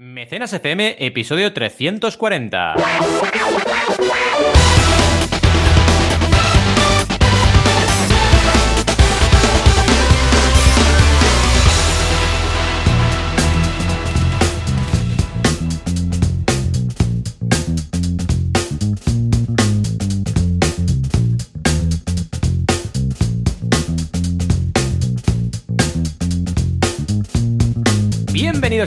Mecenas FM, episodio 340.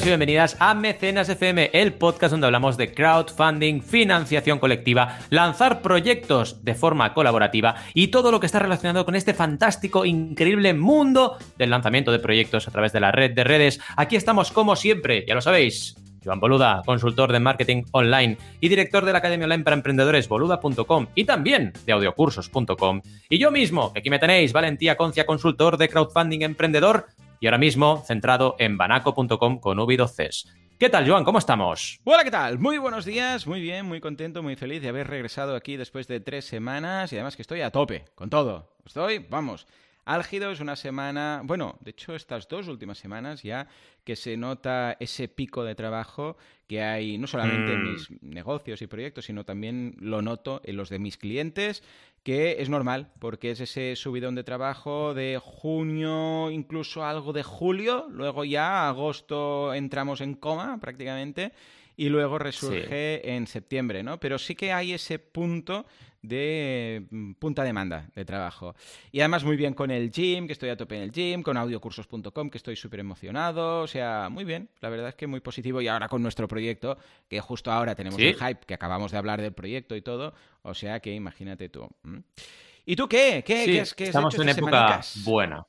Y bienvenidas a Mecenas FM, el podcast donde hablamos de crowdfunding, financiación colectiva, lanzar proyectos de forma colaborativa y todo lo que está relacionado con este fantástico, increíble mundo del lanzamiento de proyectos a través de la red de redes. Aquí estamos como siempre, ya lo sabéis. Joan Boluda, consultor de marketing online y director de la Academia Online para Emprendedores, boluda.com y también de audiocursos.com. Y yo mismo, aquí me tenéis, Valentía Concia, consultor de crowdfunding emprendedor y ahora mismo centrado en banaco.com con V2Cs. ¿Qué tal, Joan? ¿Cómo estamos? Hola, ¿qué tal? Muy buenos días, muy bien, muy contento, muy feliz de haber regresado aquí después de tres semanas y además que estoy a tope con todo. Estoy, vamos, álgido, es una semana, bueno, de hecho estas dos últimas semanas ya que se nota ese pico de trabajo que hay no solamente en Mm. mis negocios y proyectos, sino también lo noto en los de mis clientes, que es normal, porque es ese subidón de trabajo de junio, incluso algo de julio, luego ya agosto entramos en coma prácticamente y luego resurge en septiembre, ¿no? Pero sí que hay ese punto de mm, punta demanda de trabajo. Y además muy bien con el gym, que estoy a tope en el gym, con audiocursos.com, que estoy súper emocionado, o sea, muy bien, la verdad es que muy positivo y ahora con nuestro proyecto, que justo ahora tenemos Sí. el hype, que acabamos de hablar del proyecto y todo, o sea que imagínate tú. ¿Y tú qué? ¿Qué, Sí, qué has, qué has estamos hecho en época semanicas? buena.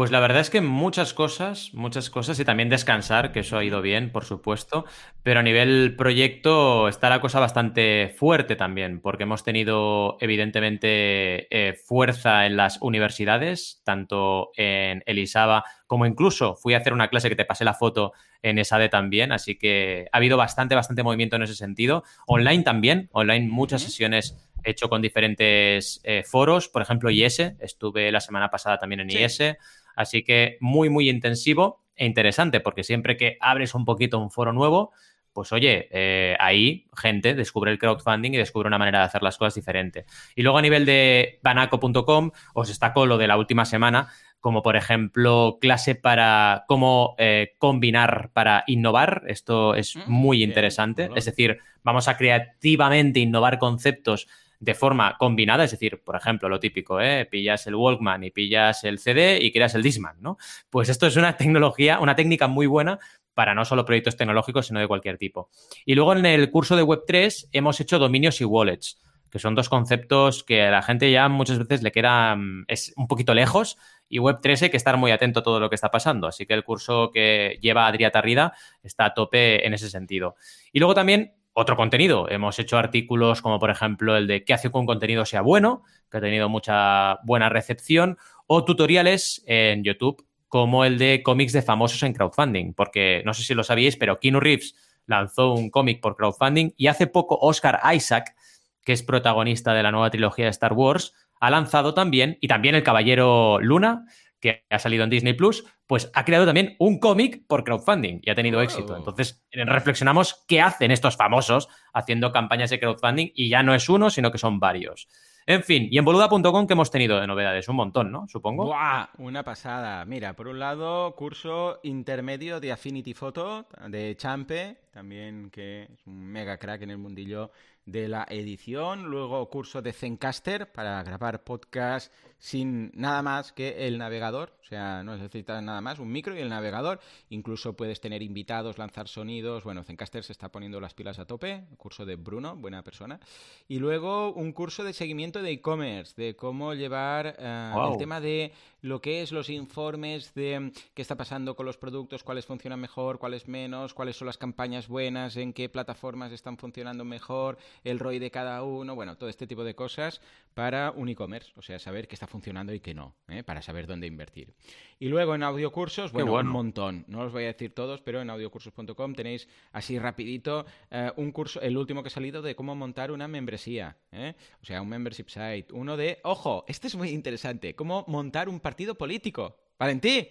Pues la verdad es que muchas cosas, muchas cosas y también descansar, que eso ha ido bien, por supuesto, pero a nivel proyecto está la cosa bastante fuerte también, porque hemos tenido evidentemente eh, fuerza en las universidades, tanto en Elisaba como incluso fui a hacer una clase que te pasé la foto en ESADE también, así que ha habido bastante, bastante movimiento en ese sentido. Online también, online muchas sesiones he hecho con diferentes eh, foros, por ejemplo, IS, estuve la semana pasada también en Sí. IS, así que muy, muy intensivo e interesante, porque siempre que abres un poquito un foro nuevo, pues oye, eh, ahí gente descubre el crowdfunding y descubre una manera de hacer las cosas diferente. Y luego a nivel de banaco.com os destaco lo de la última semana, como por ejemplo clase para cómo eh, combinar para innovar. Esto es Mm, muy interesante. Es decir, vamos a creativamente innovar conceptos de forma combinada, es decir, por ejemplo, lo típico, ¿eh? pillas el Walkman y pillas el CD y creas el Discman, ¿no? Pues esto es una tecnología, una técnica muy buena para no solo proyectos tecnológicos, sino de cualquier tipo. Y luego en el curso de Web3 hemos hecho dominios y wallets, que son dos conceptos que a la gente ya muchas veces le queda mm, es un poquito lejos y Web3 hay que estar muy atento a todo lo que está pasando. Así que el curso que lleva Adrià Tarrida está a tope en ese sentido. Y luego también otro contenido. Hemos hecho artículos como por ejemplo el de qué hace que un contenido sea bueno, que ha tenido mucha buena recepción, o tutoriales en YouTube como el de cómics de famosos en crowdfunding, porque no sé si lo sabíais, pero Keanu Reeves lanzó un cómic por crowdfunding y hace poco Oscar Isaac, que es protagonista de la nueva trilogía de Star Wars, ha lanzado también, y también el Caballero Luna, que ha salido en Disney Plus, pues ha creado también un cómic por crowdfunding y ha tenido Wow. éxito. Entonces, eh, reflexionamos qué hacen estos famosos haciendo campañas de crowdfunding y ya no es uno, sino que son varios. En fin, y en boluda.com que hemos tenido de novedades, un montón, ¿no? Supongo. ¡Buah! Una pasada. Mira, por un lado, curso intermedio de Affinity Photo de Champe, también que es un mega crack en el mundillo de la edición. Luego, curso de Zencaster para grabar podcast sin nada más que el navegador. O sea, no necesitas nada más, un micro y el navegador. Incluso puedes tener invitados, lanzar sonidos. Bueno, Zencaster se está poniendo las pilas a tope. Curso de Bruno, buena persona. Y luego un curso de seguimiento de e-commerce, de cómo llevar eh, el tema de lo que es los informes de mm, qué está pasando con los productos, cuáles funcionan mejor, cuáles menos, cuáles son las campañas buenas, en qué plataformas están funcionando mejor, el ROI de cada uno, bueno, todo este tipo de cosas para un e-commerce, o sea, saber qué está funcionando y qué no, ¿eh? para saber dónde invertir. Y luego en audiocursos, bueno, bueno. un montón, no os voy a decir todos, pero en audiocursos.com tenéis así rapidito eh, un curso, el último que ha salido de cómo montar una membresía, ¿eh? o sea, un membership site, uno de, ojo, este es muy interesante, cómo montar un partido político. Valentí,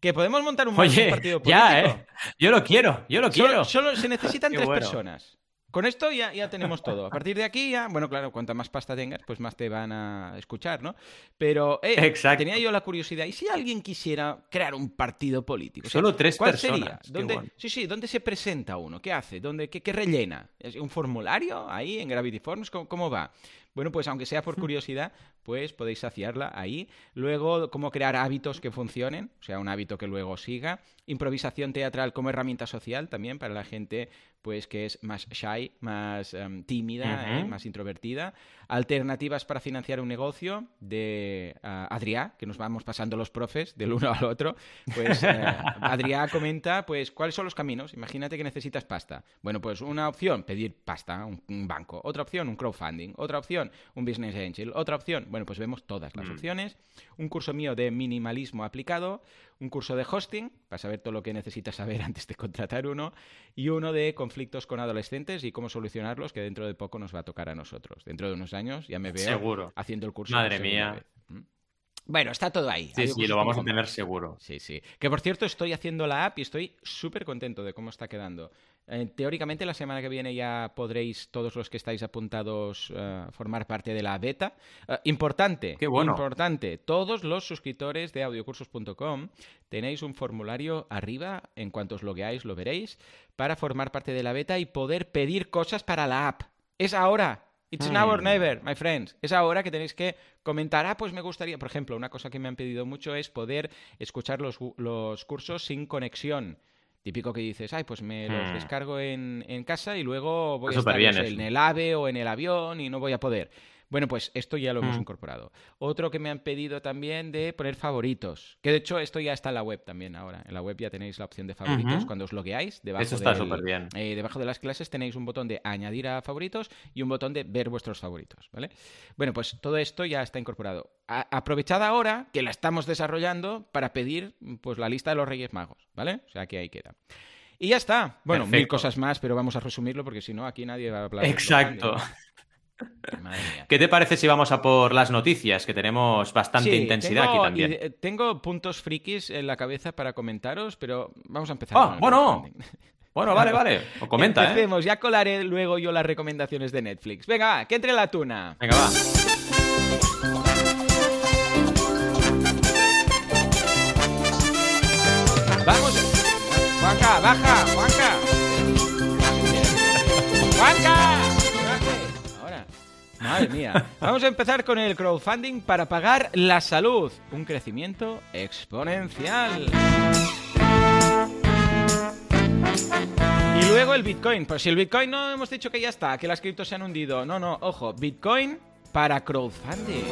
que podemos montar un, partido político. Ya, ¿eh? Yo lo quiero, yo lo quiero. Solo, se necesitan tres personas. Con esto ya, ya tenemos todo. A partir de aquí ya, bueno, claro, cuanta más pasta tengas, pues más te van a escuchar, ¿no? Pero eh, tenía yo la curiosidad, ¿y si alguien quisiera crear un partido político? Solo tres ¿cuál personas. Sería? Sí, sí, ¿dónde se presenta uno? ¿Qué hace? ¿Dónde, qué, qué rellena? ¿Un formulario ahí en Gravity Forms? cómo va? Bueno, pues aunque sea por curiosidad, pues podéis saciarla ahí. Luego, cómo crear hábitos que funcionen, o sea, un hábito que luego siga. Improvisación teatral como herramienta social también para la gente pues que es más shy, más em, tímida, eh, más introvertida. Alternativas para financiar un negocio de uh, Adrià, que nos vamos pasando los profes del uno al otro. Pues uh, Adrià comenta, pues, ¿cuáles son los caminos? Imagínate que necesitas pasta. Bueno, pues una opción, pedir pasta, un, un banco. Otra opción, un crowdfunding. Otra opción, un business angel. Otra opción, bueno, pues vemos todas las mm. opciones. Un curso mío de minimalismo aplicado un curso de hosting para saber todo lo que necesitas saber antes de contratar uno y uno de conflictos con adolescentes y cómo solucionarlos que dentro de poco nos va a tocar a nosotros. Dentro de unos años ya me veo Seguro. haciendo el curso. Madre mía. Bueno, está todo ahí. Sí, sí, lo vamos a tener seguro. Sí, sí. Que por cierto, estoy haciendo la app y estoy súper contento de cómo está quedando. Eh, teóricamente, la semana que viene ya podréis, todos los que estáis apuntados, uh, formar parte de la beta. Uh, importante, Qué bueno. importante, todos los suscriptores de audiocursos.com tenéis un formulario arriba, en cuanto os logueáis lo veréis, para formar parte de la beta y poder pedir cosas para la app. Es ahora, It's now or never, my friends. Es ahora que tenéis que comentar, ah, pues me gustaría, por ejemplo, una cosa que me han pedido mucho es poder escuchar los, los cursos sin conexión. Típico que dices, ay, pues me los hmm. descargo en, en, casa y luego voy a estar en el AVE o en el avión y no voy a poder. Bueno, pues esto ya lo hemos mm. incorporado. Otro que me han pedido también de poner favoritos, que de hecho esto ya está en la web también ahora. En la web ya tenéis la opción de favoritos cuando os logueáis. Debajo Eso está súper bien. Eh, debajo de las clases tenéis un botón de añadir a favoritos y un botón de ver vuestros favoritos, ¿vale? Bueno, pues todo esto ya está incorporado. aprovechad ahora que la estamos desarrollando para pedir pues la lista de los Reyes Magos, ¿vale? O sea que ahí queda. Y ya está. Bueno, mil cosas más, pero vamos a resumirlo porque si no, aquí nadie va a hablar. Exacto. ¿Qué te parece si vamos a por las noticias? Que tenemos bastante intensidad aquí también. Tengo puntos frikis en la cabeza para comentaros, pero vamos a empezar. Ah, bueno. Bueno, vale, vale. O comenta, ¿eh? Empecemos. Ya colaré luego yo las recomendaciones de Netflix. Venga, que entre la tuna. Venga, va. Madre mía. Vamos a empezar con el crowdfunding para pagar la salud. Un crecimiento exponencial. Y luego el Bitcoin. Pues si el Bitcoin no hemos dicho que ya está, que las criptos se han hundido. No, no, ojo. Bitcoin para crowdfunding.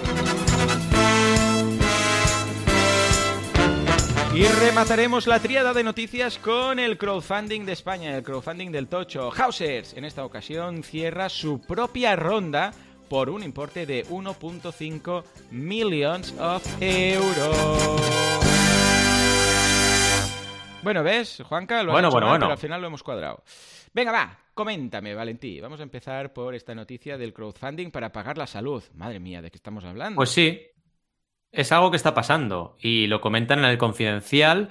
Y remataremos la tríada de noticias con el crowdfunding de España, el crowdfunding del Tocho. Hausers, en esta ocasión, cierra su propia ronda por un importe de 1.5 millones de euros. Bueno, ¿ves, Juanca? Lo bueno, bueno, bueno. pero al final lo hemos cuadrado. Venga, va, coméntame, Valentí. Vamos a empezar por esta noticia del crowdfunding para pagar la salud. Madre mía, ¿de qué estamos hablando? Pues sí, es algo que está pasando y lo comentan en el confidencial.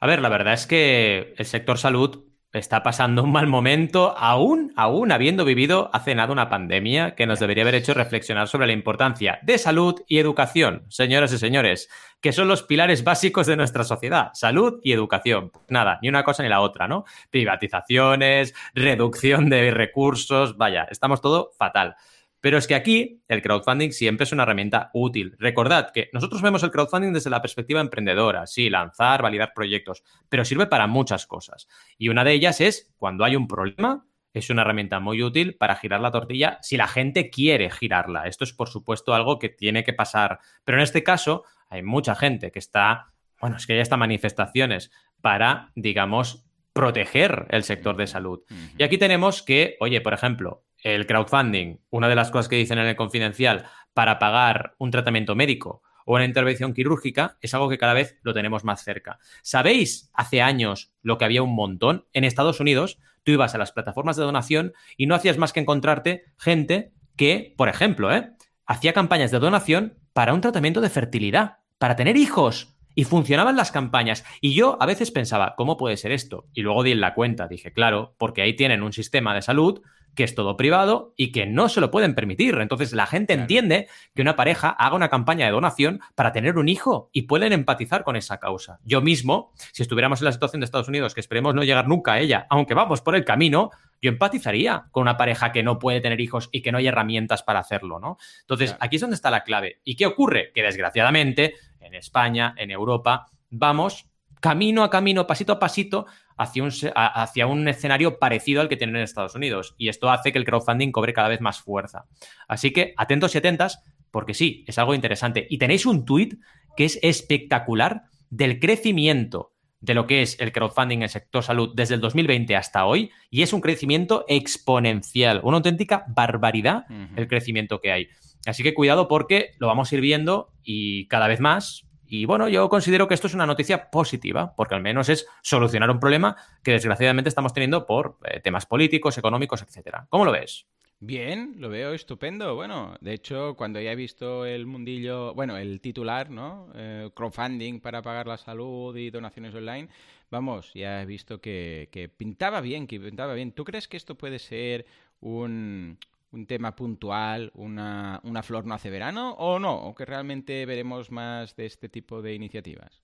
A ver, la verdad es que el sector salud está pasando un mal momento, aún, aún habiendo vivido hace nada una pandemia que nos debería haber hecho reflexionar sobre la importancia de salud y educación, señoras y señores, que son los pilares básicos de nuestra sociedad, salud y educación. Nada, ni una cosa ni la otra, ¿no? Privatizaciones, reducción de recursos, vaya, estamos todo fatal. Pero es que aquí el crowdfunding siempre es una herramienta útil. Recordad que nosotros vemos el crowdfunding desde la perspectiva emprendedora, sí, lanzar, validar proyectos, pero sirve para muchas cosas. Y una de ellas es cuando hay un problema, es una herramienta muy útil para girar la tortilla si la gente quiere girarla. Esto es, por supuesto, algo que tiene que pasar. Pero en este caso, hay mucha gente que está, bueno, es que ya está manifestaciones para, digamos, proteger el sector de salud. Y aquí tenemos que, oye, por ejemplo, el crowdfunding, una de las cosas que dicen en el confidencial para pagar un tratamiento médico o una intervención quirúrgica es algo que cada vez lo tenemos más cerca. ¿Sabéis hace años lo que había un montón? En Estados Unidos, tú ibas a las plataformas de donación y no hacías más que encontrarte gente que, por ejemplo, ¿eh? hacía campañas de donación para un tratamiento de fertilidad, para tener hijos. y funcionaban las campañas. Y yo a veces pensaba, ¿cómo puede ser esto? Y luego di en la cuenta, dije, claro, porque ahí tienen un sistema de salud que es todo privado y que no se lo pueden permitir. Entonces la gente entiende que una pareja haga una campaña de donación para tener un hijo y pueden empatizar con esa causa. Yo mismo, si estuviéramos en la situación de Estados Unidos, que esperemos no llegar nunca a ella, aunque vamos por el camino, yo empatizaría con una pareja que no puede tener hijos y que no hay herramientas para hacerlo, ¿no? Entonces, aquí es donde está la clave. ¿Y qué ocurre? Que desgraciadamente en España, en Europa, vamos camino a camino, pasito a pasito, hacia un, hacia un escenario parecido al que tienen en Estados Unidos. Y esto hace que el crowdfunding cobre cada vez más fuerza. Así que atentos y atentas, porque sí, es algo interesante. Y tenéis un tweet que es espectacular del crecimiento de lo que es el crowdfunding en el sector salud desde el 2020 hasta hoy, y es un crecimiento exponencial, una auténtica barbaridad el crecimiento que hay. Así que cuidado porque lo vamos a ir viendo y cada vez más. Y bueno, yo considero que esto es una noticia positiva, porque al menos es solucionar un problema que desgraciadamente estamos teniendo por eh, temas políticos, económicos, etcétera. ¿Cómo lo ves? Bien, lo veo estupendo. Bueno, de hecho, cuando ya he visto el mundillo, bueno, el titular, ¿no? Eh, crowdfunding para pagar la salud y donaciones online, vamos, ya he visto que, que pintaba bien, que pintaba bien. ¿Tú crees que esto puede ser un, un tema puntual, una, una flor no hace verano, o no, o que realmente veremos más de este tipo de iniciativas?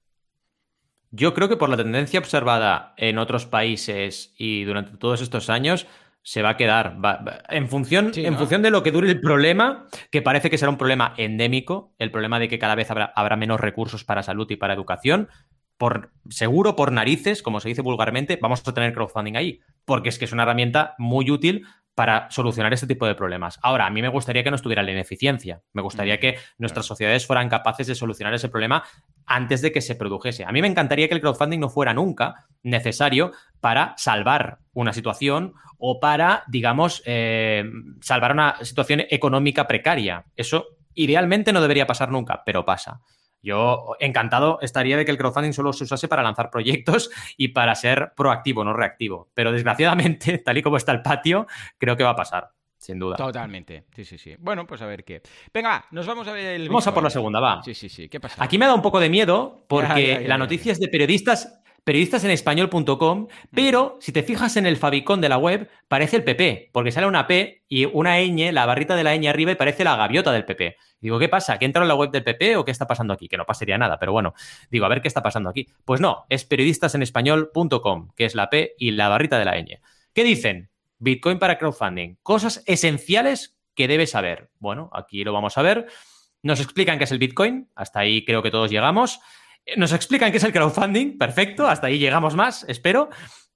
Yo creo que por la tendencia observada en otros países y durante todos estos años, se va a quedar. en función, en función de lo que dure el problema, que parece que será un problema endémico, el problema de que cada vez habrá, habrá, menos recursos para salud y para educación. Por seguro, por narices, como se dice vulgarmente, vamos a tener crowdfunding ahí, porque es que es una herramienta muy útil para solucionar este tipo de problemas. Ahora, a mí me gustaría que no estuviera la ineficiencia. Me gustaría mm, que nuestras sociedades fueran capaces de solucionar ese problema antes de que se produjese. A mí me encantaría que el crowdfunding no fuera nunca necesario para salvar una situación o para, digamos, eh, salvar una situación económica precaria. Eso idealmente no debería pasar nunca, pero pasa. Yo encantado estaría de que el crowdfunding solo se usase para lanzar proyectos y para ser proactivo, no reactivo. Pero desgraciadamente, tal y como está el patio, creo que va a pasar. Sin duda. Totalmente. Sí, sí, sí. Bueno, pues a ver qué. Venga, nos vamos a ver el. Vamos a por la segunda, va. Sí, sí, sí. ¿Qué pasa? Aquí me da un poco de miedo porque la noticia es de periodistas periodistasenespañol.com, pero si te fijas en el favicón de la web, parece el PP, porque sale una P y una ñ, la barrita de la ñ arriba y parece la gaviota del PP. Digo, ¿qué pasa? ¿Que entra en la web del PP o qué está pasando aquí? Que no pasaría nada, pero bueno, digo, a ver qué está pasando aquí. Pues no, es periodistasenespañol.com, que es la P y la barrita de la ñ. ¿Qué dicen? Bitcoin para crowdfunding. Cosas esenciales que debes saber. Bueno, aquí lo vamos a ver. Nos explican qué es el Bitcoin, hasta ahí creo que todos llegamos. Nos explican qué es el crowdfunding, perfecto, hasta ahí llegamos más, espero.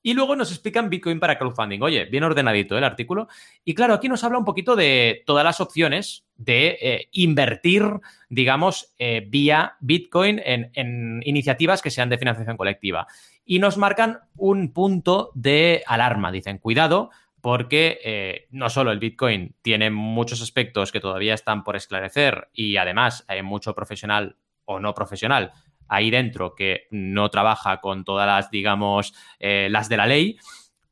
Y luego nos explican Bitcoin para crowdfunding. Oye, bien ordenadito el artículo. Y claro, aquí nos habla un poquito de todas las opciones de eh, invertir, digamos, eh, vía Bitcoin en, iniciativas que sean de financiación colectiva. Y nos marcan un punto de alarma. Dicen, cuidado, porque eh, no solo el Bitcoin tiene muchos aspectos que todavía están por esclarecer y además hay mucho profesional o no profesional ahí dentro que no trabaja con todas las, digamos, eh, las de la ley,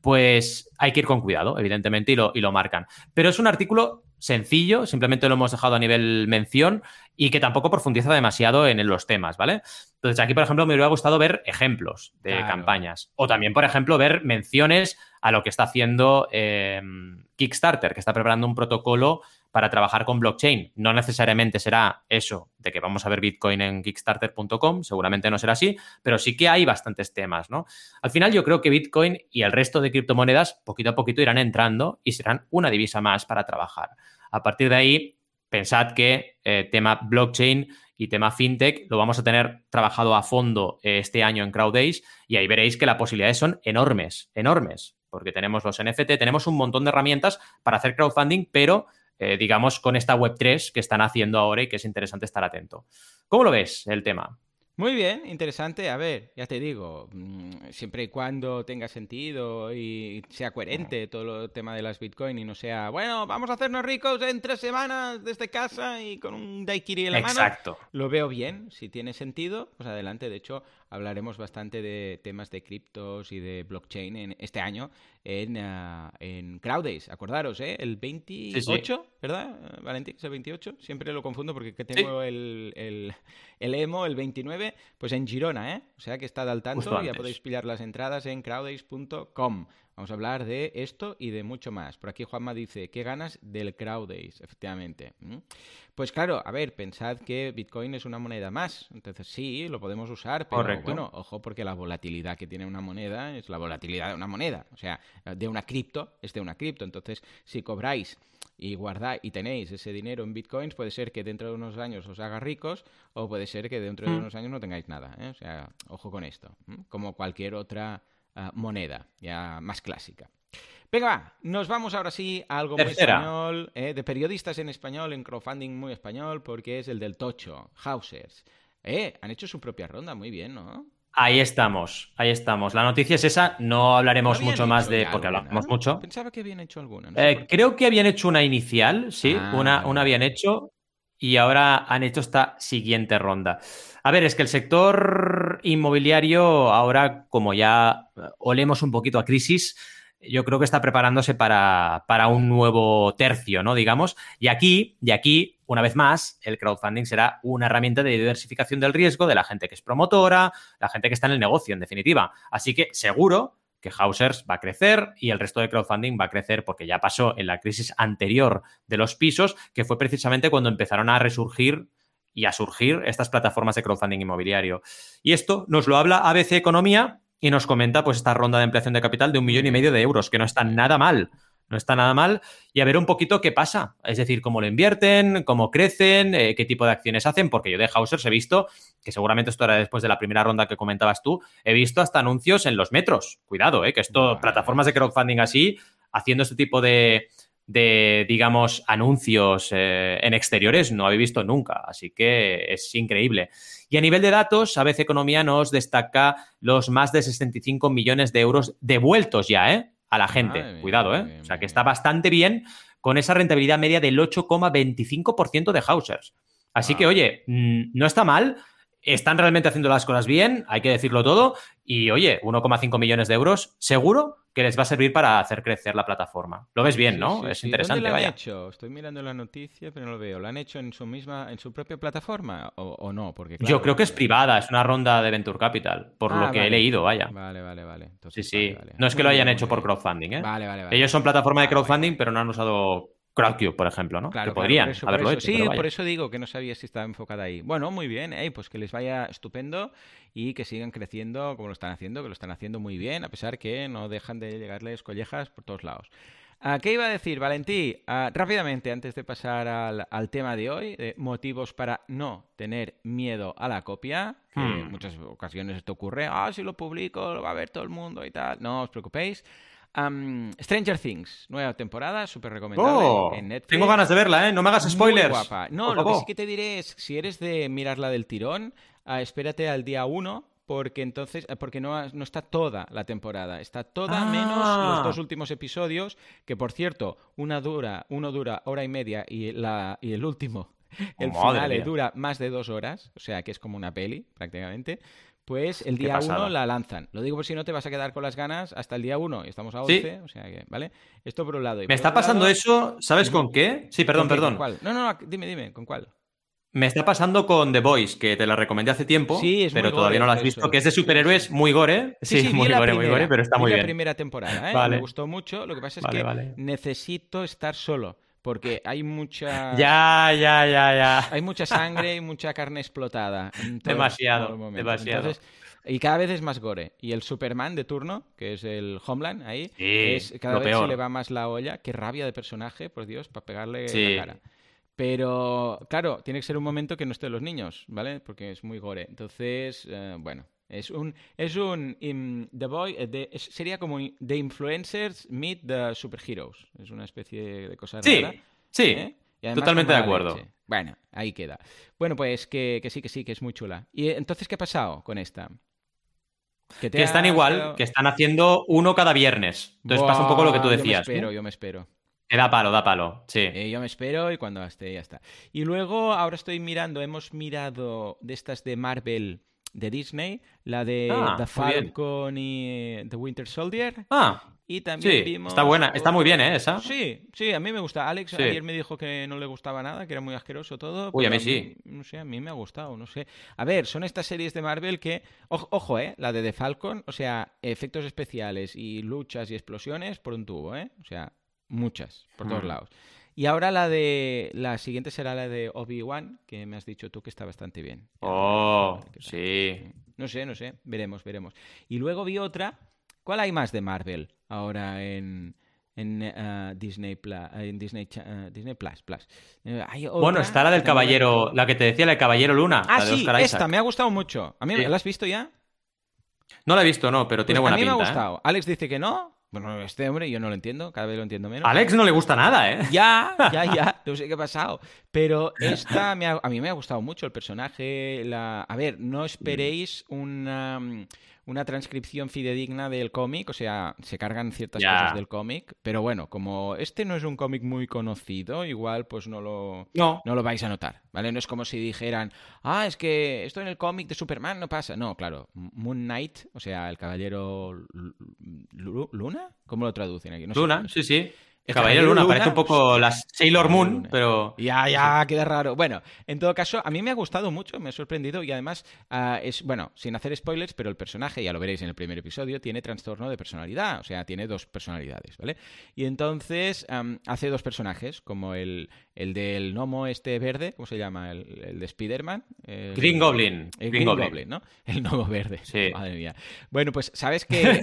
pues hay que ir con cuidado, evidentemente, y lo, y lo marcan. Pero es un artículo sencillo, simplemente lo hemos dejado a nivel mención y que tampoco profundiza demasiado en los temas, ¿vale? Entonces aquí, por ejemplo, me hubiera gustado ver ejemplos de campañas o también, por ejemplo, ver menciones a lo que está haciendo eh, Kickstarter, que está preparando un protocolo para trabajar con blockchain. No necesariamente será eso de que vamos a ver Bitcoin en kickstarter.com, seguramente no será así, pero sí que hay bastantes temas, ¿no? Al final yo creo que Bitcoin y el resto de criptomonedas poquito a poquito irán entrando y serán una divisa más para trabajar. A partir de ahí, pensad que eh, tema blockchain y tema fintech lo vamos a tener trabajado a fondo eh, este año en CrowdAce y ahí veréis que las posibilidades son enormes, enormes, porque tenemos los NFT, tenemos un montón de herramientas para hacer crowdfunding, pero eh, digamos, con esta Web3 que están haciendo ahora y que es interesante estar atento. ¿Cómo lo ves el tema? Muy bien, interesante. A ver, ya te digo, mm, siempre y cuando tenga sentido y sea coherente todo el tema de las Bitcoin y no sea, bueno, vamos a hacernos ricos en tres semanas desde casa y con un daiquiri en la Exacto. mano. Lo veo bien, si tiene sentido, pues adelante. De hecho, hablaremos bastante de temas de criptos y de blockchain en este año en, uh, en Crowdays. Acordaros, ¿eh? El 28, ¿verdad, Valentín? ¿Es el 28? Siempre lo confundo porque tengo el, el, el, EMO, el 29, pues en Girona, ¿eh? O sea que está al tanto, ya podéis pillar las entradas en crowdays.com. Vamos a hablar de esto y de mucho más. Por aquí Juanma dice, ¿qué ganas del Crowdays? Efectivamente. Pues claro, a ver, pensad que Bitcoin es una moneda más. Entonces sí, lo podemos usar, pero bueno, ojo, porque la volatilidad que tiene una moneda es la volatilidad de una moneda. O sea, de una cripto es de una cripto. Entonces, si cobráis y guardáis y tenéis ese dinero en bitcoins, puede ser que dentro de unos años os haga ricos o puede ser que dentro de mm. unos años no tengáis nada. ¿eh? O sea, ojo con esto. Como cualquier otra uh, moneda ya más clásica. Venga, va, nos vamos ahora sí a algo muy español, eh, de periodistas en español, en crowdfunding muy español, porque es el del Tocho, Hausers. Eh, han hecho su propia ronda, muy bien, ¿no? Ahí estamos, ahí estamos. La noticia es esa, no hablaremos mucho más de... porque hablamos mucho. Pensaba que habían hecho alguna. eh, creo que habían hecho una inicial, sí, ah, una, una habían hecho y ahora han hecho esta siguiente ronda. A ver, es que el sector inmobiliario ahora, como ya olemos un poquito a crisis, yo creo que está preparándose para, para, un nuevo tercio, ¿no? Digamos. Y aquí, y aquí, una vez más, el crowdfunding será una herramienta de diversificación del riesgo de la gente que es promotora, la gente que está en el negocio, en definitiva. Así que seguro que Hausers va a crecer y el resto de crowdfunding va a crecer porque ya pasó en la crisis anterior de los pisos, que fue precisamente cuando empezaron a resurgir y a surgir estas plataformas de crowdfunding inmobiliario. Y esto nos lo habla ABC Economía, y nos comenta pues esta ronda de ampliación de capital de un millón y medio de euros, que no está nada mal. No está nada mal. Y a ver un poquito qué pasa. Es decir, cómo lo invierten, cómo crecen, eh, qué tipo de acciones hacen, porque yo de Hausers he visto, que seguramente esto era después de la primera ronda que comentabas tú, he visto hasta anuncios en los metros. Cuidado, eh, que esto, plataformas de crowdfunding así, haciendo este tipo de, de, digamos, anuncios eh, en exteriores no habéis visto nunca. Así que es increíble. Y a nivel de datos, ABC Economía nos destaca los más de 65 millones de euros devueltos ya, ¿eh? A la gente. Cuidado, ¿eh? o sea que está bastante bien con esa rentabilidad media del 8,25% de Hausers. Así que, oye, mm, no está mal están realmente haciendo las cosas bien, hay que decirlo todo. Y oye, 1,5 millones de euros, seguro que les va a servir para hacer crecer la plataforma. Lo ves bien, ¿no? es interesante. ¿Dónde lo han hecho? Estoy mirando la noticia, pero no lo veo. ¿Lo han hecho en su misma, en su propia plataforma o, no? Porque yo creo que es privada, es una ronda de Venture Capital, por lo ah, que he leído, vaya. Vale, vale, vale. sí, sí. No es que lo hayan hecho por crowdfunding, ¿eh? Vale, vale, vale. Ellos son plataforma de ah, crowdfunding, pero no han usado CrowdCube, por ejemplo, ¿no? Claro, que podrían haberlo hecho. Sí, por eso digo que no sabía si estaba enfocada ahí. Bueno, muy bien, ¿eh? pues que les vaya estupendo y que sigan creciendo como lo están haciendo, que lo están haciendo muy bien, a pesar que no dejan de llegarles collejas por todos lados. Ah, ¿Qué iba a decir, Valentí? Ah, rápidamente, antes de pasar al, tema de hoy, motivos para no tener miedo a la copia, que en hmm. muchas ocasiones esto ocurre, ah, si lo publico, lo va a ver todo el mundo y tal. No os preocupéis. Stranger Things, nueva temporada, súper recomendable oh, en Netflix. Tengo ganas de verla, ¿eh? No me hagas spoilers. No, lo que sí que te diré es, si eres de mirarla del tirón, ah, espérate al día 1 porque entonces eh, porque no, no, está toda la temporada, está toda ah. menos los dos últimos episodios, que por cierto, una dura, uno dura hora y media y la y el último, el final dura más de dos horas, o sea que es como una peli prácticamente pues el día 1 la lanzan. Lo digo por si no te vas a quedar con las ganas hasta el día 1 y estamos a 11, o sea que, ¿vale? Esto por un lado. Me está pasando eso, ¿sabes con qué? Sí, perdón, perdón. cuál? No, no, dime, dime, ¿con cuál? Me está pasando con The Voice, que te la recomendé hace tiempo, sí, es pero todavía no la has visto, que es de superhéroes muy gore. Sí, muy gore, muy gore, pero está muy bien. la primera temporada, ¿eh? Me gustó mucho. Lo que pasa es que necesito estar solo porque hay mucha... Ya, ya, ya, ya. Hay mucha sangre y mucha carne explotada. demasiado, demasiado. y cada vez es más gore. Y el Superman de turno, que es el Homeland ahí, es, cada vez se le va más la olla. Qué rabia de personaje, por Dios, para pegarle la cara. Pero, claro, tiene que ser un momento que no estén los niños, ¿vale? Porque es muy gore. Entonces, eh, bueno, es un, es un The Boy, eh, sería como The Influencers Meet the Superheroes. Es una especie de cosa sí, rara. Sí, ¿eh? totalmente de acuerdo. Bueno, ahí queda. Bueno, pues que, sí, que sí, que es muy chula. ¿Y entonces qué ha pasado con esta? Que, están igual, que están haciendo uno cada viernes. Entonces pasa un poco lo que tú decías. Yo me espero, yo me espero. Que da palo, da palo, sí. Eh, yo me espero y cuando esté ya está. Y luego ahora estoy mirando, hemos mirado de estas de Marvel de Disney, la de Ah, The. Falcon y The Winter Soldier. Ah, Y también sí, vimos... está buena, está muy bien, ¿eh? Esa. Sí, sí, a mí me gusta. Alex Sí. ayer me dijo que no le gustaba nada, que era muy asqueroso todo. Uy, a mí sí. No sé, a mí me ha gustado, no sé. A ver, son estas series de Marvel que, ojo, ojo, ¿eh? La de The Falcon, o sea, efectos especiales y luchas y explosiones por un tubo, ¿eh? O sea, muchas, por todos Mm. lados. Y ahora la de, la siguiente será la de Obi-Wan, que me has dicho tú que está bastante bien. Oh, a sí. No sé, no sé, veremos, veremos. Y luego vi otra. ¿Cuál hay más de Marvel ahora en, en eh, Disney Plus? En Disney, eh, Disney Plus. Plus. Eh, Bueno, está la del caballero, la que te decía, la del caballero Luna, Ah, la de sí, Oscar esta Isaac. me ha gustado mucho. ¿A mí Sí. la has visto ya? No la he visto, no, pero tiene Pues buena a mí pinta. me ha ¿eh? gustado. Alex dice que no. Bueno, este hombre yo no lo entiendo, cada vez lo entiendo menos. Alex no le gusta nada, ¿eh? Ya, ya, ya, no sé qué ha pasado. Pero esta me ha- a mí me ha gustado mucho el personaje. La... A ver, no esperéis una, una transcripción fidedigna del cómic, o sea, se cargan ciertas cosas del cómic, pero bueno, como este no es un cómic muy conocido, igual pues no lo, No. no lo vais a notar, ¿vale? No es como si dijeran, ah, es que esto en el cómic de Superman no pasa. No, claro, Moon Knight, o sea, el caballero Lu- Lu- Luna, ¿cómo lo traducen aquí? No sé. Luna, sí, sí. El Caballero Luna, Luna, parece un poco la Sailor Moon, Luna. pero... Ya, ya, queda raro. Bueno, en todo caso, a mí me ha gustado mucho, me ha sorprendido y además ah, es, bueno, sin hacer spoilers, pero el personaje, ya lo veréis en el primer episodio, tiene trastorno de personalidad, o sea, tiene dos personalidades, ¿vale? Y entonces hace dos personajes, como el, el del gnomo este verde, ¿cómo se llama? El, el de Spider-Man. El- Green Goblin. El Green Green Goblin. Goblin, ¿no? El gnomo verde. Sí. Madre mía. Bueno, pues sabes que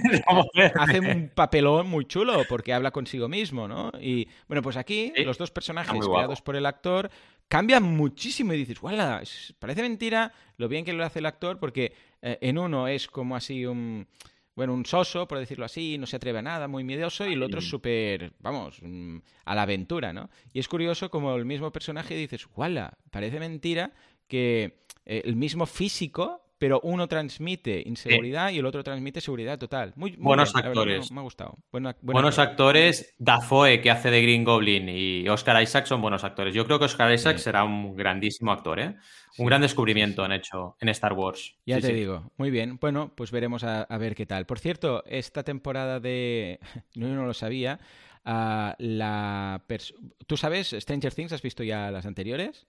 hace un papelón muy chulo porque habla consigo mismo, ¿no? Y bueno, pues aquí los dos personajes guapo. creados por el actor cambian muchísimo y dices, es- Parece mentira lo bien que lo hace el actor porque eh, en uno es como así un... Bueno, un soso, por decirlo así, no se atreve a nada, muy miedoso, y el otro es súper, vamos, mm, a la aventura, ¿no? Y es curioso como el mismo personaje dices, ¡guala! Parece mentira que eh, el mismo físico, pero uno transmite inseguridad y el otro transmite seguridad total. Muy, muy Buenos bien, la verdad, actores. me, ha gustado. Buena- Buenos actor. actores, Dafoe, que hace de Green Goblin, y Oscar Isaac son buenos actores. Yo creo que Oscar Isaac Sí. será un grandísimo actor, ¿eh? Sí, Un gran descubrimiento han hecho en Star Wars. Ya Sí, te digo. Muy bien. Bueno, pues veremos a, a ver qué tal. Por cierto, esta temporada de... No, yo no lo sabía. ah, la ¿Tú sabes Stranger Things? ¿Has visto ya las anteriores?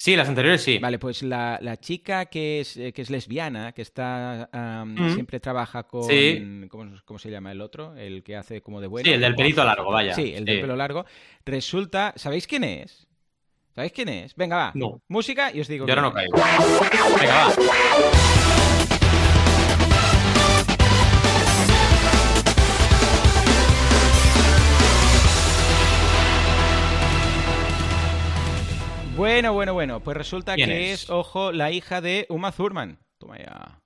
Sí, las anteriores sí. Vale, pues la, la chica que es, eh, que es lesbiana, que está Mm. siempre trabaja con... Sí. ¿cómo, cómo se llama el otro? El que hace como de bueno. Sí, el del pelito largo, vaya. Sí, el del pelo largo. Resulta... ¿Sabéis quién es? ¿Sabéis quién es? Venga, va. No. Música y os digo Yo ahora no caigo. Venga, va. Bueno, bueno, bueno. Pues resulta ¿Quién que es? es, ojo, la hija de Uma Thurman. Toma ya.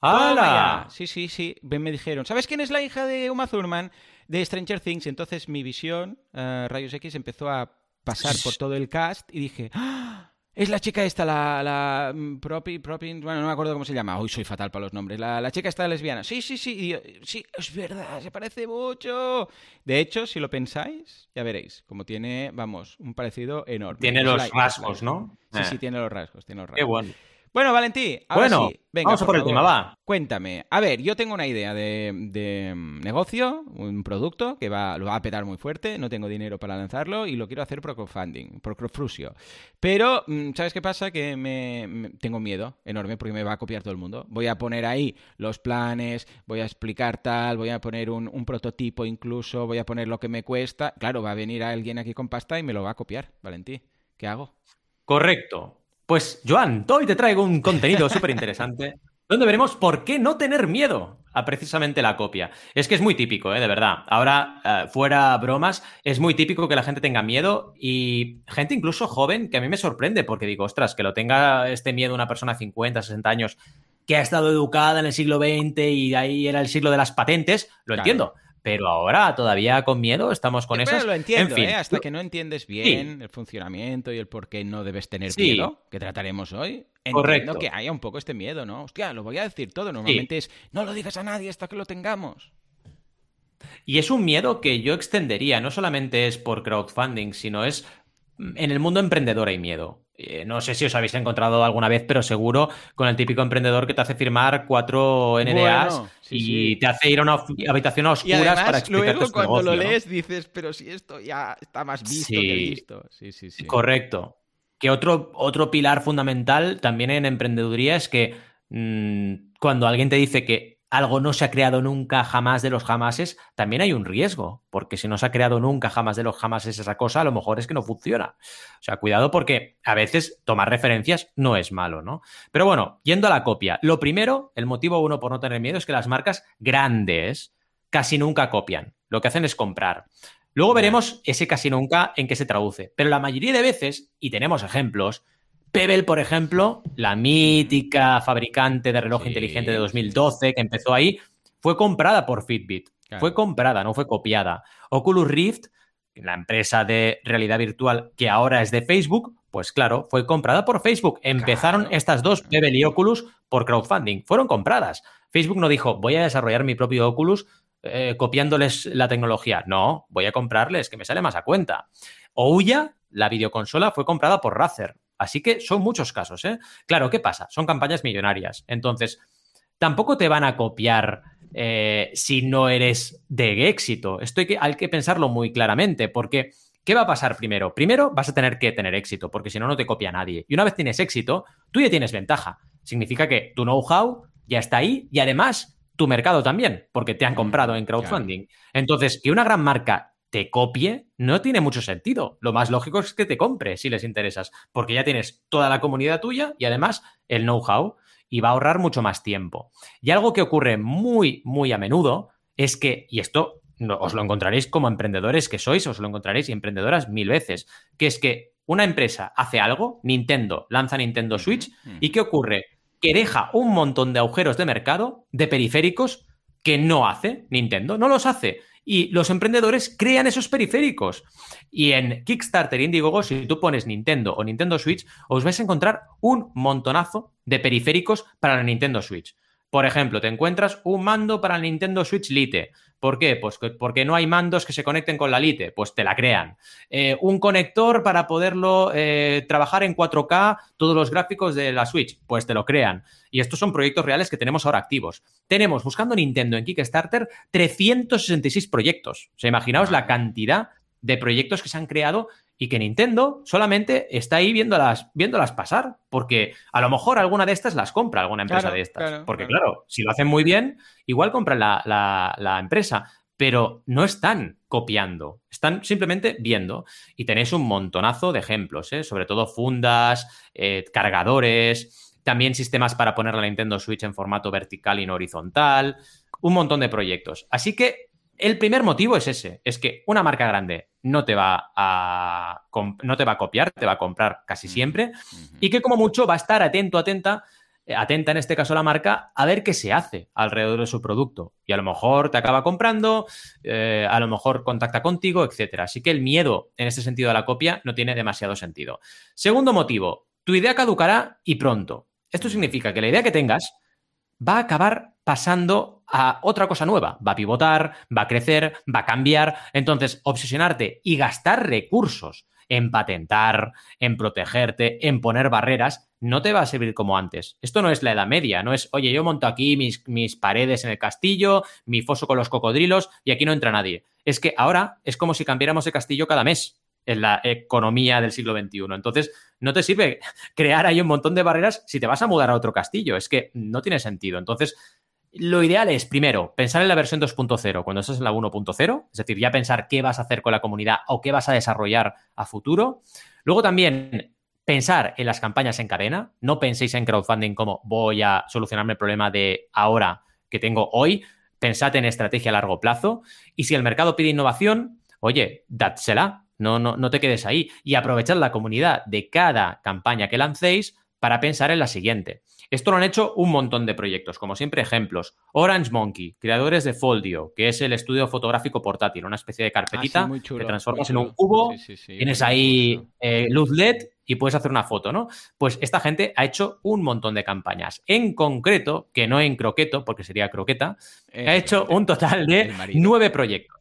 ¡Hala! Sí, sí, sí. Me dijeron, ¿sabes quién es la hija de Uma Thurman de Stranger Things? Entonces mi visión, eh, Rayos X, empezó a pasar por todo el cast y dije, ¡Ah! Es la chica esta, la, la mm, Propi, Propi, bueno, no me acuerdo cómo se llama. Hoy soy fatal para los nombres. La, la chica esta lesbiana. Sí, sí, sí. yo, sí, es verdad, se parece mucho. De hecho, si lo pensáis, ya veréis, como tiene, vamos, un parecido enorme. Tiene Es los rasgos, ¿no? Sí, Eh. sí, tiene los rasgos, tiene los rasgos. Qué bueno. Bueno, Valentí, ahora Bueno, sí. Venga, vamos a por el favor, tema, va. Cuéntame. A ver, yo tengo una idea de, de, mm, negocio, un producto que va, lo va a petar muy fuerte, no tengo dinero para lanzarlo y lo quiero hacer por crowdfunding, por crowdfrusio. Pero, mm, ¿sabes qué pasa? Que me, me- tengo miedo enorme porque me va a copiar todo el mundo. Voy a poner ahí los planes, voy a explicar tal, voy a poner un, un prototipo incluso, voy a poner lo que me cuesta. Claro, va a venir alguien aquí con pasta y me lo va a copiar, Valentí. ¿Qué hago? Correcto. Pues, Joan, hoy te traigo un contenido súper interesante donde veremos por qué no tener miedo a precisamente la copia. Es que es muy típico, ¿eh? de verdad. Ahora, eh, fuera bromas, es muy típico que la gente tenga miedo y gente incluso joven que a mí me sorprende porque digo, ostras, que lo tenga este miedo una persona de 50, 60 años que ha estado educada en el siglo XX y ahí era el siglo de las patentes, lo Claro. entiendo. Pero ahora todavía con miedo estamos con Pero esas. lo entiendo, en fin, ¿eh? Hasta que no entiendes bien el funcionamiento y el por qué no debes tener Sí. miedo, que trataremos hoy. Entiendo Correcto. que haya un poco este miedo, ¿no? Hostia, lo voy a decir todo. Normalmente es, no lo digas a nadie hasta que lo tengamos. Y es un miedo que yo extendería, no solamente es por crowdfunding, sino es en el mundo emprendedor hay miedo. Eh, no sé si os habéis encontrado alguna vez, pero seguro con el típico emprendedor que te hace firmar cuatro NDAs y te hace ir a una habitación a oscuras para explicarte luego cuando lo lees dices, pero si esto ya está más visto que visto. Sí, sí, sí. Correcto. Que otro, otro pilar fundamental también en emprendeduría es que mm, cuando alguien te dice que algo no se ha creado nunca jamás de los jamases, también hay un riesgo, porque si no se ha creado nunca jamás de los jamases esa cosa, a lo mejor es que no funciona. O sea, cuidado porque a veces tomar referencias no es malo, ¿no? Pero bueno, yendo a la copia, lo primero, el motivo uno por no tener miedo es que las marcas grandes casi nunca copian, lo que hacen es comprar. Luego veremos ese casi nunca en qué se traduce, pero la mayoría de veces, y tenemos ejemplos, Pebble, por ejemplo, la mítica fabricante de reloj inteligente de 2012 que empezó ahí, fue comprada por Fitbit. Fue comprada, no fue copiada. Oculus Rift, la empresa de realidad virtual que ahora es de Facebook, pues claro, fue comprada por Facebook. Empezaron estas dos, Pebble y Oculus, por crowdfunding. Fueron compradas. Facebook no dijo, voy a desarrollar mi propio Oculus eh, copiándoles la tecnología. No, voy a comprarles, que me sale más a cuenta. Ouya, la videoconsola, fue comprada por Razer. Así que son muchos casos, ¿eh? Claro, ¿qué pasa? Son campañas millonarias. Entonces, tampoco te van a copiar eh, si no eres de éxito. Esto hay que, hay que pensarlo muy claramente, porque ¿qué va a pasar primero? Primero vas a tener que tener éxito, porque si no, no te copia nadie. Y una vez tienes éxito, tú ya tienes ventaja. Significa que tu know-how ya está ahí y además tu mercado también, porque te han comprado en crowdfunding. Entonces, que una gran marca te copie, no tiene mucho sentido. Lo más lógico es que te compre si les interesas, porque ya tienes toda la comunidad tuya y además el know-how y va a ahorrar mucho más tiempo. Y algo que ocurre muy, muy a menudo es que, y esto os lo encontraréis como emprendedores que sois, os lo encontraréis y emprendedoras mil veces, que es que una empresa hace algo, Nintendo lanza Nintendo Switch, ¿y qué ocurre? Que deja un montón de agujeros de mercado, de periféricos, que no hace Nintendo, no los hace y los emprendedores crean esos periféricos. Y en Kickstarter Indiegogo, si tú pones Nintendo o Nintendo Switch, os vais a encontrar un montonazo de periféricos para la Nintendo Switch. Por ejemplo, te encuentras un mando para el Nintendo Switch Lite. ¿Por qué? Pues porque no hay mandos que se conecten con la Lite, pues te la crean. Eh, un conector para poderlo eh, trabajar en 4K, todos los gráficos de la Switch, pues te lo crean. Y estos son proyectos reales que tenemos ahora activos. Tenemos, buscando Nintendo en Kickstarter, 366 proyectos. O sea, imaginaos la cantidad de proyectos que se han creado y que Nintendo solamente está ahí viéndolas, viéndolas pasar, porque a lo mejor alguna de estas las compra alguna empresa de estas. porque claro. si lo hacen muy bien, igual compran la, empresa, pero no están copiando, están simplemente viendo. Y tenéis un montonazo de ejemplos, ¿eh? sobre todo fundas, eh, cargadores, también sistemas para poner la Nintendo Switch en formato vertical y no horizontal, un montón de proyectos. Así que el primer motivo es ese, es que una marca grande no te va a, no te va a copiar, te va a comprar casi siempre y que como mucho va a estar atento, atenta, eh, atenta en este caso la marca, a ver qué se hace alrededor de su producto. Y a lo mejor te acaba comprando, eh, a lo mejor contacta contigo, etcétera. Así que el miedo en este sentido de la copia no tiene demasiado sentido. Segundo motivo, tu idea caducará y pronto. Esto significa que la idea que tengas va a acabar pasando a otra cosa nueva. Va a pivotar, va a crecer, va a cambiar. Entonces, obsesionarte y gastar recursos en patentar, en protegerte, en poner barreras, no te va a servir como antes. Esto no es la Edad Media, no es, oye, yo monto aquí mis, mis paredes en el castillo, mi foso con los cocodrilos y aquí no entra nadie. Es que ahora es como si cambiáramos de castillo cada mes en la economía del siglo XXI. Entonces, no te sirve crear ahí un montón de barreras si te vas a mudar a otro castillo. Es que no tiene sentido. Entonces, lo ideal es, primero, pensar en la versión 2.0 cuando estás en la 1.0, es decir, ya pensar qué vas a hacer con la comunidad o qué vas a desarrollar a futuro. Luego también pensar en las campañas en cadena. No penséis en crowdfunding como voy a solucionarme el problema de ahora que tengo hoy. Pensad en estrategia a largo plazo. Y si el mercado pide innovación, oye, dádsela. No, no, no te quedes ahí. Y aprovechad la comunidad de cada campaña que lancéis para pensar en la siguiente. Esto lo han hecho un montón de proyectos, como siempre ejemplos. Orange Monkey, creadores de Foldio, que es el estudio fotográfico portátil, una especie de carpetita ah, que transformas en un cubo, tienes ahí eh, luz LED y puedes hacer una foto, ¿no? Pues esta gente ha hecho un montón de campañas. En concreto, que no en croqueto, porque sería croqueta, ha hecho un total de nueve proyectos.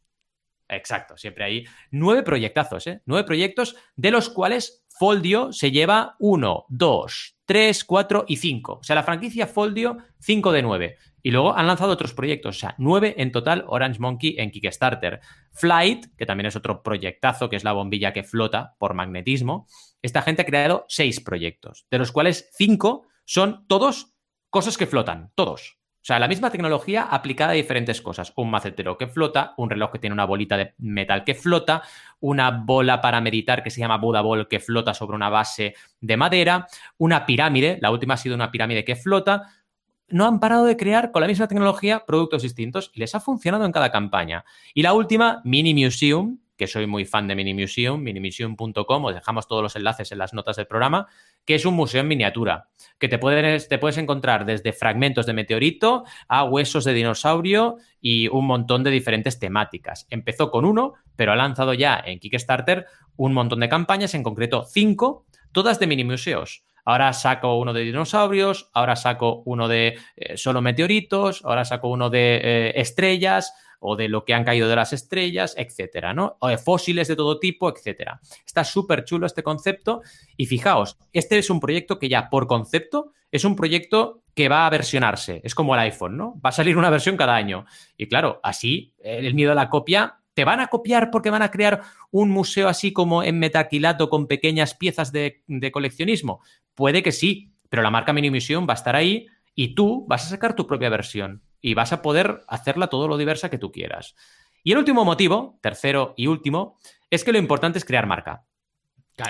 Exacto, siempre hay nueve proyectazos, ¿eh? Nueve proyectos de los cuales Foldio se lleva uno, dos, tres, cuatro y cinco. O sea, la franquicia Foldio, cinco de nueve. Y luego han lanzado otros proyectos, o sea, nueve en total Orange Monkey en Kickstarter. Flight, que también es otro proyectazo, que es la bombilla que flota por magnetismo. Esta gente ha creado seis proyectos, de los cuales cinco son todos cosas que flotan, todos. O sea, la misma tecnología aplicada a diferentes cosas. Un macetero que flota, un reloj que tiene una bolita de metal que flota, una bola para meditar que se llama Buda Ball que flota sobre una base de madera, una pirámide, la última ha sido una pirámide que flota. No han parado de crear con la misma tecnología productos distintos y les ha funcionado en cada campaña. Y la última, Mini Museum, que soy muy fan de Mini Museum, minimuseum.com, os dejamos todos los enlaces en las notas del programa, que es un museo en miniatura, que te puedes, encontrar desde fragmentos de meteorito a huesos de dinosaurio y un montón de diferentes temáticas. Empezó con uno, pero ha lanzado ya en Kickstarter un montón de campañas, en concreto cinco, todas de mini museos. Ahora saco uno de dinosaurios, ahora saco uno de eh, solo meteoritos, ahora saco uno de eh, estrellas, o de lo que han caído de las estrellas, etcétera, ¿no? O de fósiles de todo tipo, etcétera. Está súper chulo este concepto y fijaos, este es un proyecto que ya por concepto es un proyecto que va a versionarse, es como el iPhone, ¿no? Va a salir una versión cada año. Y claro, así el miedo a la copia ¿Te van a copiar porque van a crear un museo así como en metaquilato con pequeñas piezas de, de, coleccionismo? Puede que sí, pero la marca Mini Museum va a estar ahí y tú vas a sacar tu propia versión y vas a poder hacerla todo lo diversa que tú quieras. Y el último motivo, tercero y último, es que lo importante es crear marca.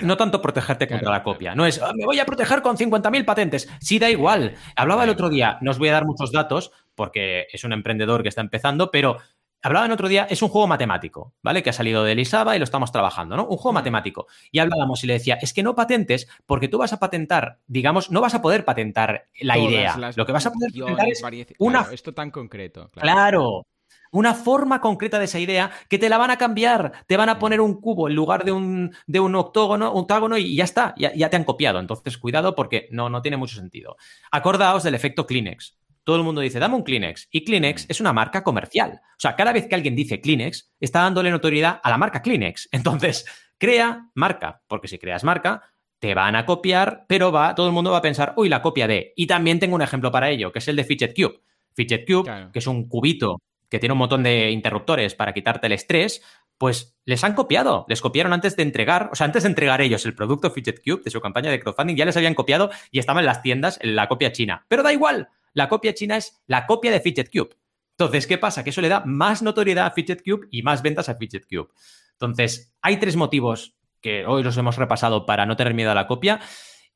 No tanto protegerte contra la copia. No es, ah, me voy a proteger con 50.000 patentes. Sí, da igual. Hablaba el otro día, no os voy a dar muchos datos porque es un emprendedor que está empezando, pero hablaba el otro día, es un juego matemático, ¿vale? Que ha salido de Elisaba y lo estamos trabajando, ¿no? Un juego matemático. Y hablábamos y le decía, es que no patentes porque tú vas a patentar, digamos, no vas a poder patentar la idea. Lo que vas a poder patentar es una... esto tan concreto. Claro. Una forma concreta de esa idea que te la van a cambiar, te van a poner un cubo en lugar de un, de un octógono, un octágono y ya está, ya, ya, te han copiado. Entonces, cuidado porque no, no tiene mucho sentido. Acordaos del efecto Kleenex todo el mundo dice, dame un Kleenex. Y Kleenex es una marca comercial. O sea, cada vez que alguien dice Kleenex, está dándole notoriedad a la marca Kleenex. Entonces, crea marca, porque si creas marca, te van a copiar, pero va, todo el mundo va a pensar, uy, la copia de. Y también tengo un ejemplo para ello, que es el de Fidget Cube. Fidget Cube, que es un cubito que tiene un montón de interruptores para quitarte el estrés, pues les han copiado. Les copiaron antes de entregar, o sea, antes de entregar ellos el producto Fidget Cube de su campaña de crowdfunding, ya les habían copiado y estaba en las tiendas en la copia china. Pero da igual, la copia china es la copia de Fidget Cube. Entonces, ¿qué pasa? Que eso le da más notoriedad a Fidget Cube y más ventas a Fidget Cube. Entonces, hay tres motivos que hoy los hemos repasado para no tener miedo a la copia.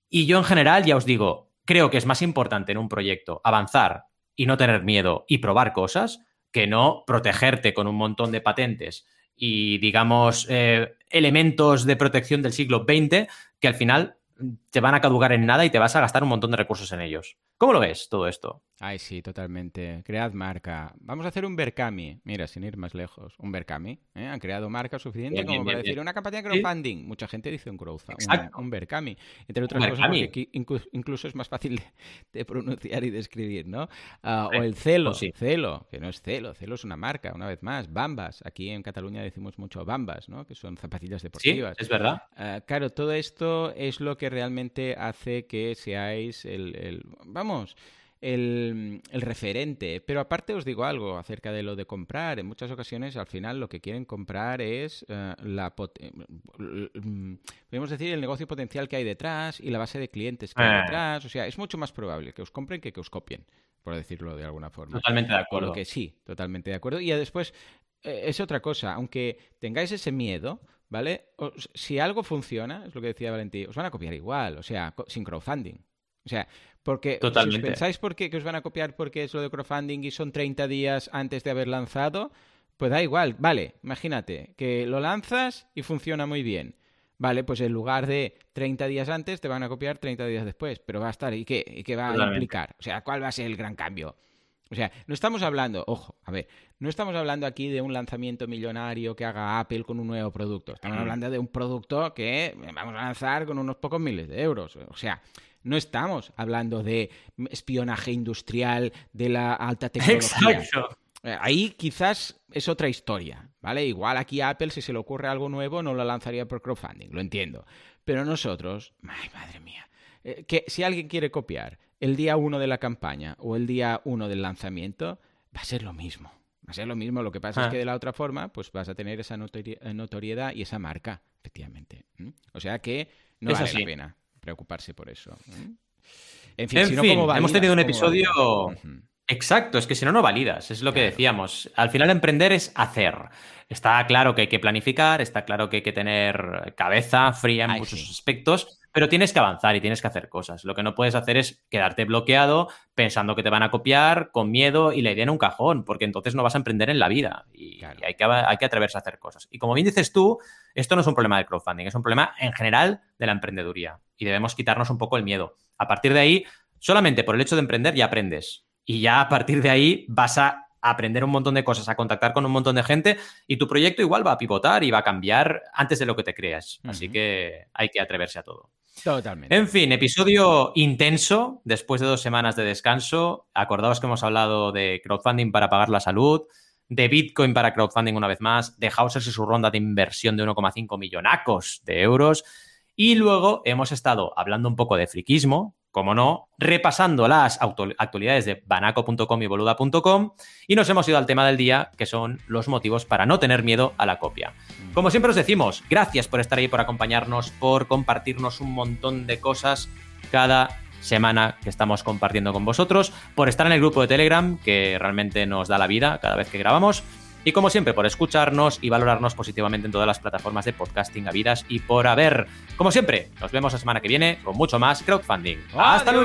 Y yo en general, ya os digo, creo que es más importante en un proyecto avanzar y no tener miedo y probar cosas que no protegerte con un montón de patentes y, digamos, eh, elementos de protección del siglo XX que al final te van a caducar en nada y te vas a gastar un montón de recursos en ellos. ¿Cómo lo ves todo esto? Ay, sí, totalmente. Cread marca. Vamos a hacer un Berkami. Mira, sin ir más lejos. Un Berkami. ¿eh? Han creado marca suficiente como para decir una campaña de crowdfunding. Mucha gente dice un crowdfunding. Un, Berkami. Entre otras cosas, porque incluso es más fácil de, pronunciar y de escribir, ¿no? Ah, o el Celo. Pues Celo, que no es Celo. Celo es una marca, una vez más. Bambas. Aquí en Cataluña decimos mucho Bambas, ¿no? Que son zapatillas deportivas. Sí, es verdad. Ah, claro, todo esto es lo que realmente hace que seáis el vamos, el, referente. Pero aparte os digo algo acerca de lo de comprar. En muchas ocasiones, al final, lo que quieren comprar es eh, la... Mm, podemos decir el negocio potencial que hay detrás y la base de clientes que hay ah. detrás. O sea, es mucho más probable que os compren que que os copien, por decirlo de alguna forma. Totalmente de acuerdo. que sí, totalmente de acuerdo. Y después, eh, es otra cosa. Aunque tengáis ese miedo... ¿Vale? si algo funciona, es lo que decía Valentín, os van a copiar igual, o sea, sin crowdfunding. O sea, porque si pensáis por qué que os van a copiar porque es lo de crowdfunding y son 30 días antes de haber lanzado, pues da igual. Vale, imagínate que lo lanzas y funciona muy bien. Vale, pues en lugar de 30 días antes te van a copiar 30 días después, pero va a estar ¿y qué? ¿Y qué va a implicar? O sea, ¿cuál va a ser el gran cambio? O sea, no estamos hablando, ojo, a ver, no estamos hablando aquí de un lanzamiento millonario que haga Apple con un nuevo producto. Estamos hablando de un producto que vamos a lanzar con unos pocos miles de euros. O sea, no estamos hablando de espionaje industrial de la alta tecnología. Exacto. Eh, ahí quizás es otra historia, ¿vale? Igual aquí Apple, si se le ocurre algo nuevo, no lo lanzaría por crowdfunding, lo entiendo. Pero nosotros, ay, madre mía, eh, que si alguien quiere copiar el día uno de la campaña o el día uno del lanzamiento, va a ser lo mismo. Va a ser lo mismo, lo que pasa es que ah. de la otra forma, pues vas a tener esa notoriedad y esa marca, efectivamente. O sea que no vale la pena preocuparse por eso. En fin, si no, hemos tenido un episodio... Exacto, es que si no, no validas, es lo que decíamos. Al final emprender es hacer. Está claro que hay que planificar, está claro que hay que tener cabeza fría en muchos aspectos, pero tienes que avanzar y tienes que hacer cosas. Lo que no puedes hacer es quedarte bloqueado pensando que te van a copiar con miedo y la idea en un cajón, porque entonces no vas a emprender en la vida y, hay, que, hay que atreverse a hacer cosas. Y como bien dices tú, esto no es un problema de crowdfunding, es un problema en general de la emprendeduría y debemos quitarnos un poco el miedo. A partir de ahí, solamente por el hecho de emprender ya aprendes y ya a partir de ahí vas a aprender un montón de cosas, a contactar con un montón de gente y tu proyecto igual va a pivotar y va a cambiar antes de lo que te creas. Así que hay que atreverse a todo. Totalmente. En fin, episodio intenso después de dos semanas de descanso. Acordaos que hemos hablado de crowdfunding para pagar la salud, de Bitcoin para crowdfunding una vez más, de Hausers y su ronda de inversión de 1,5 millonacos de euros. Y luego hemos estado hablando un poco de friquismo, como no, repasando las actualidades de banaco.com y boluda.com y nos hemos ido al tema del día, que son los motivos para no tener miedo a la copia. Como siempre os decimos, gracias por estar ahí, por acompañarnos, por compartirnos un montón de cosas cada semana que estamos compartiendo con vosotros, por estar en el grupo de Telegram, que realmente nos da la vida cada vez que grabamos. Y como siempre, por escucharnos y valorarnos positivamente en todas las plataformas de podcasting habidas y por haber. Como siempre, nos vemos la semana que viene con mucho más crowdfunding. ¡Hasta luego!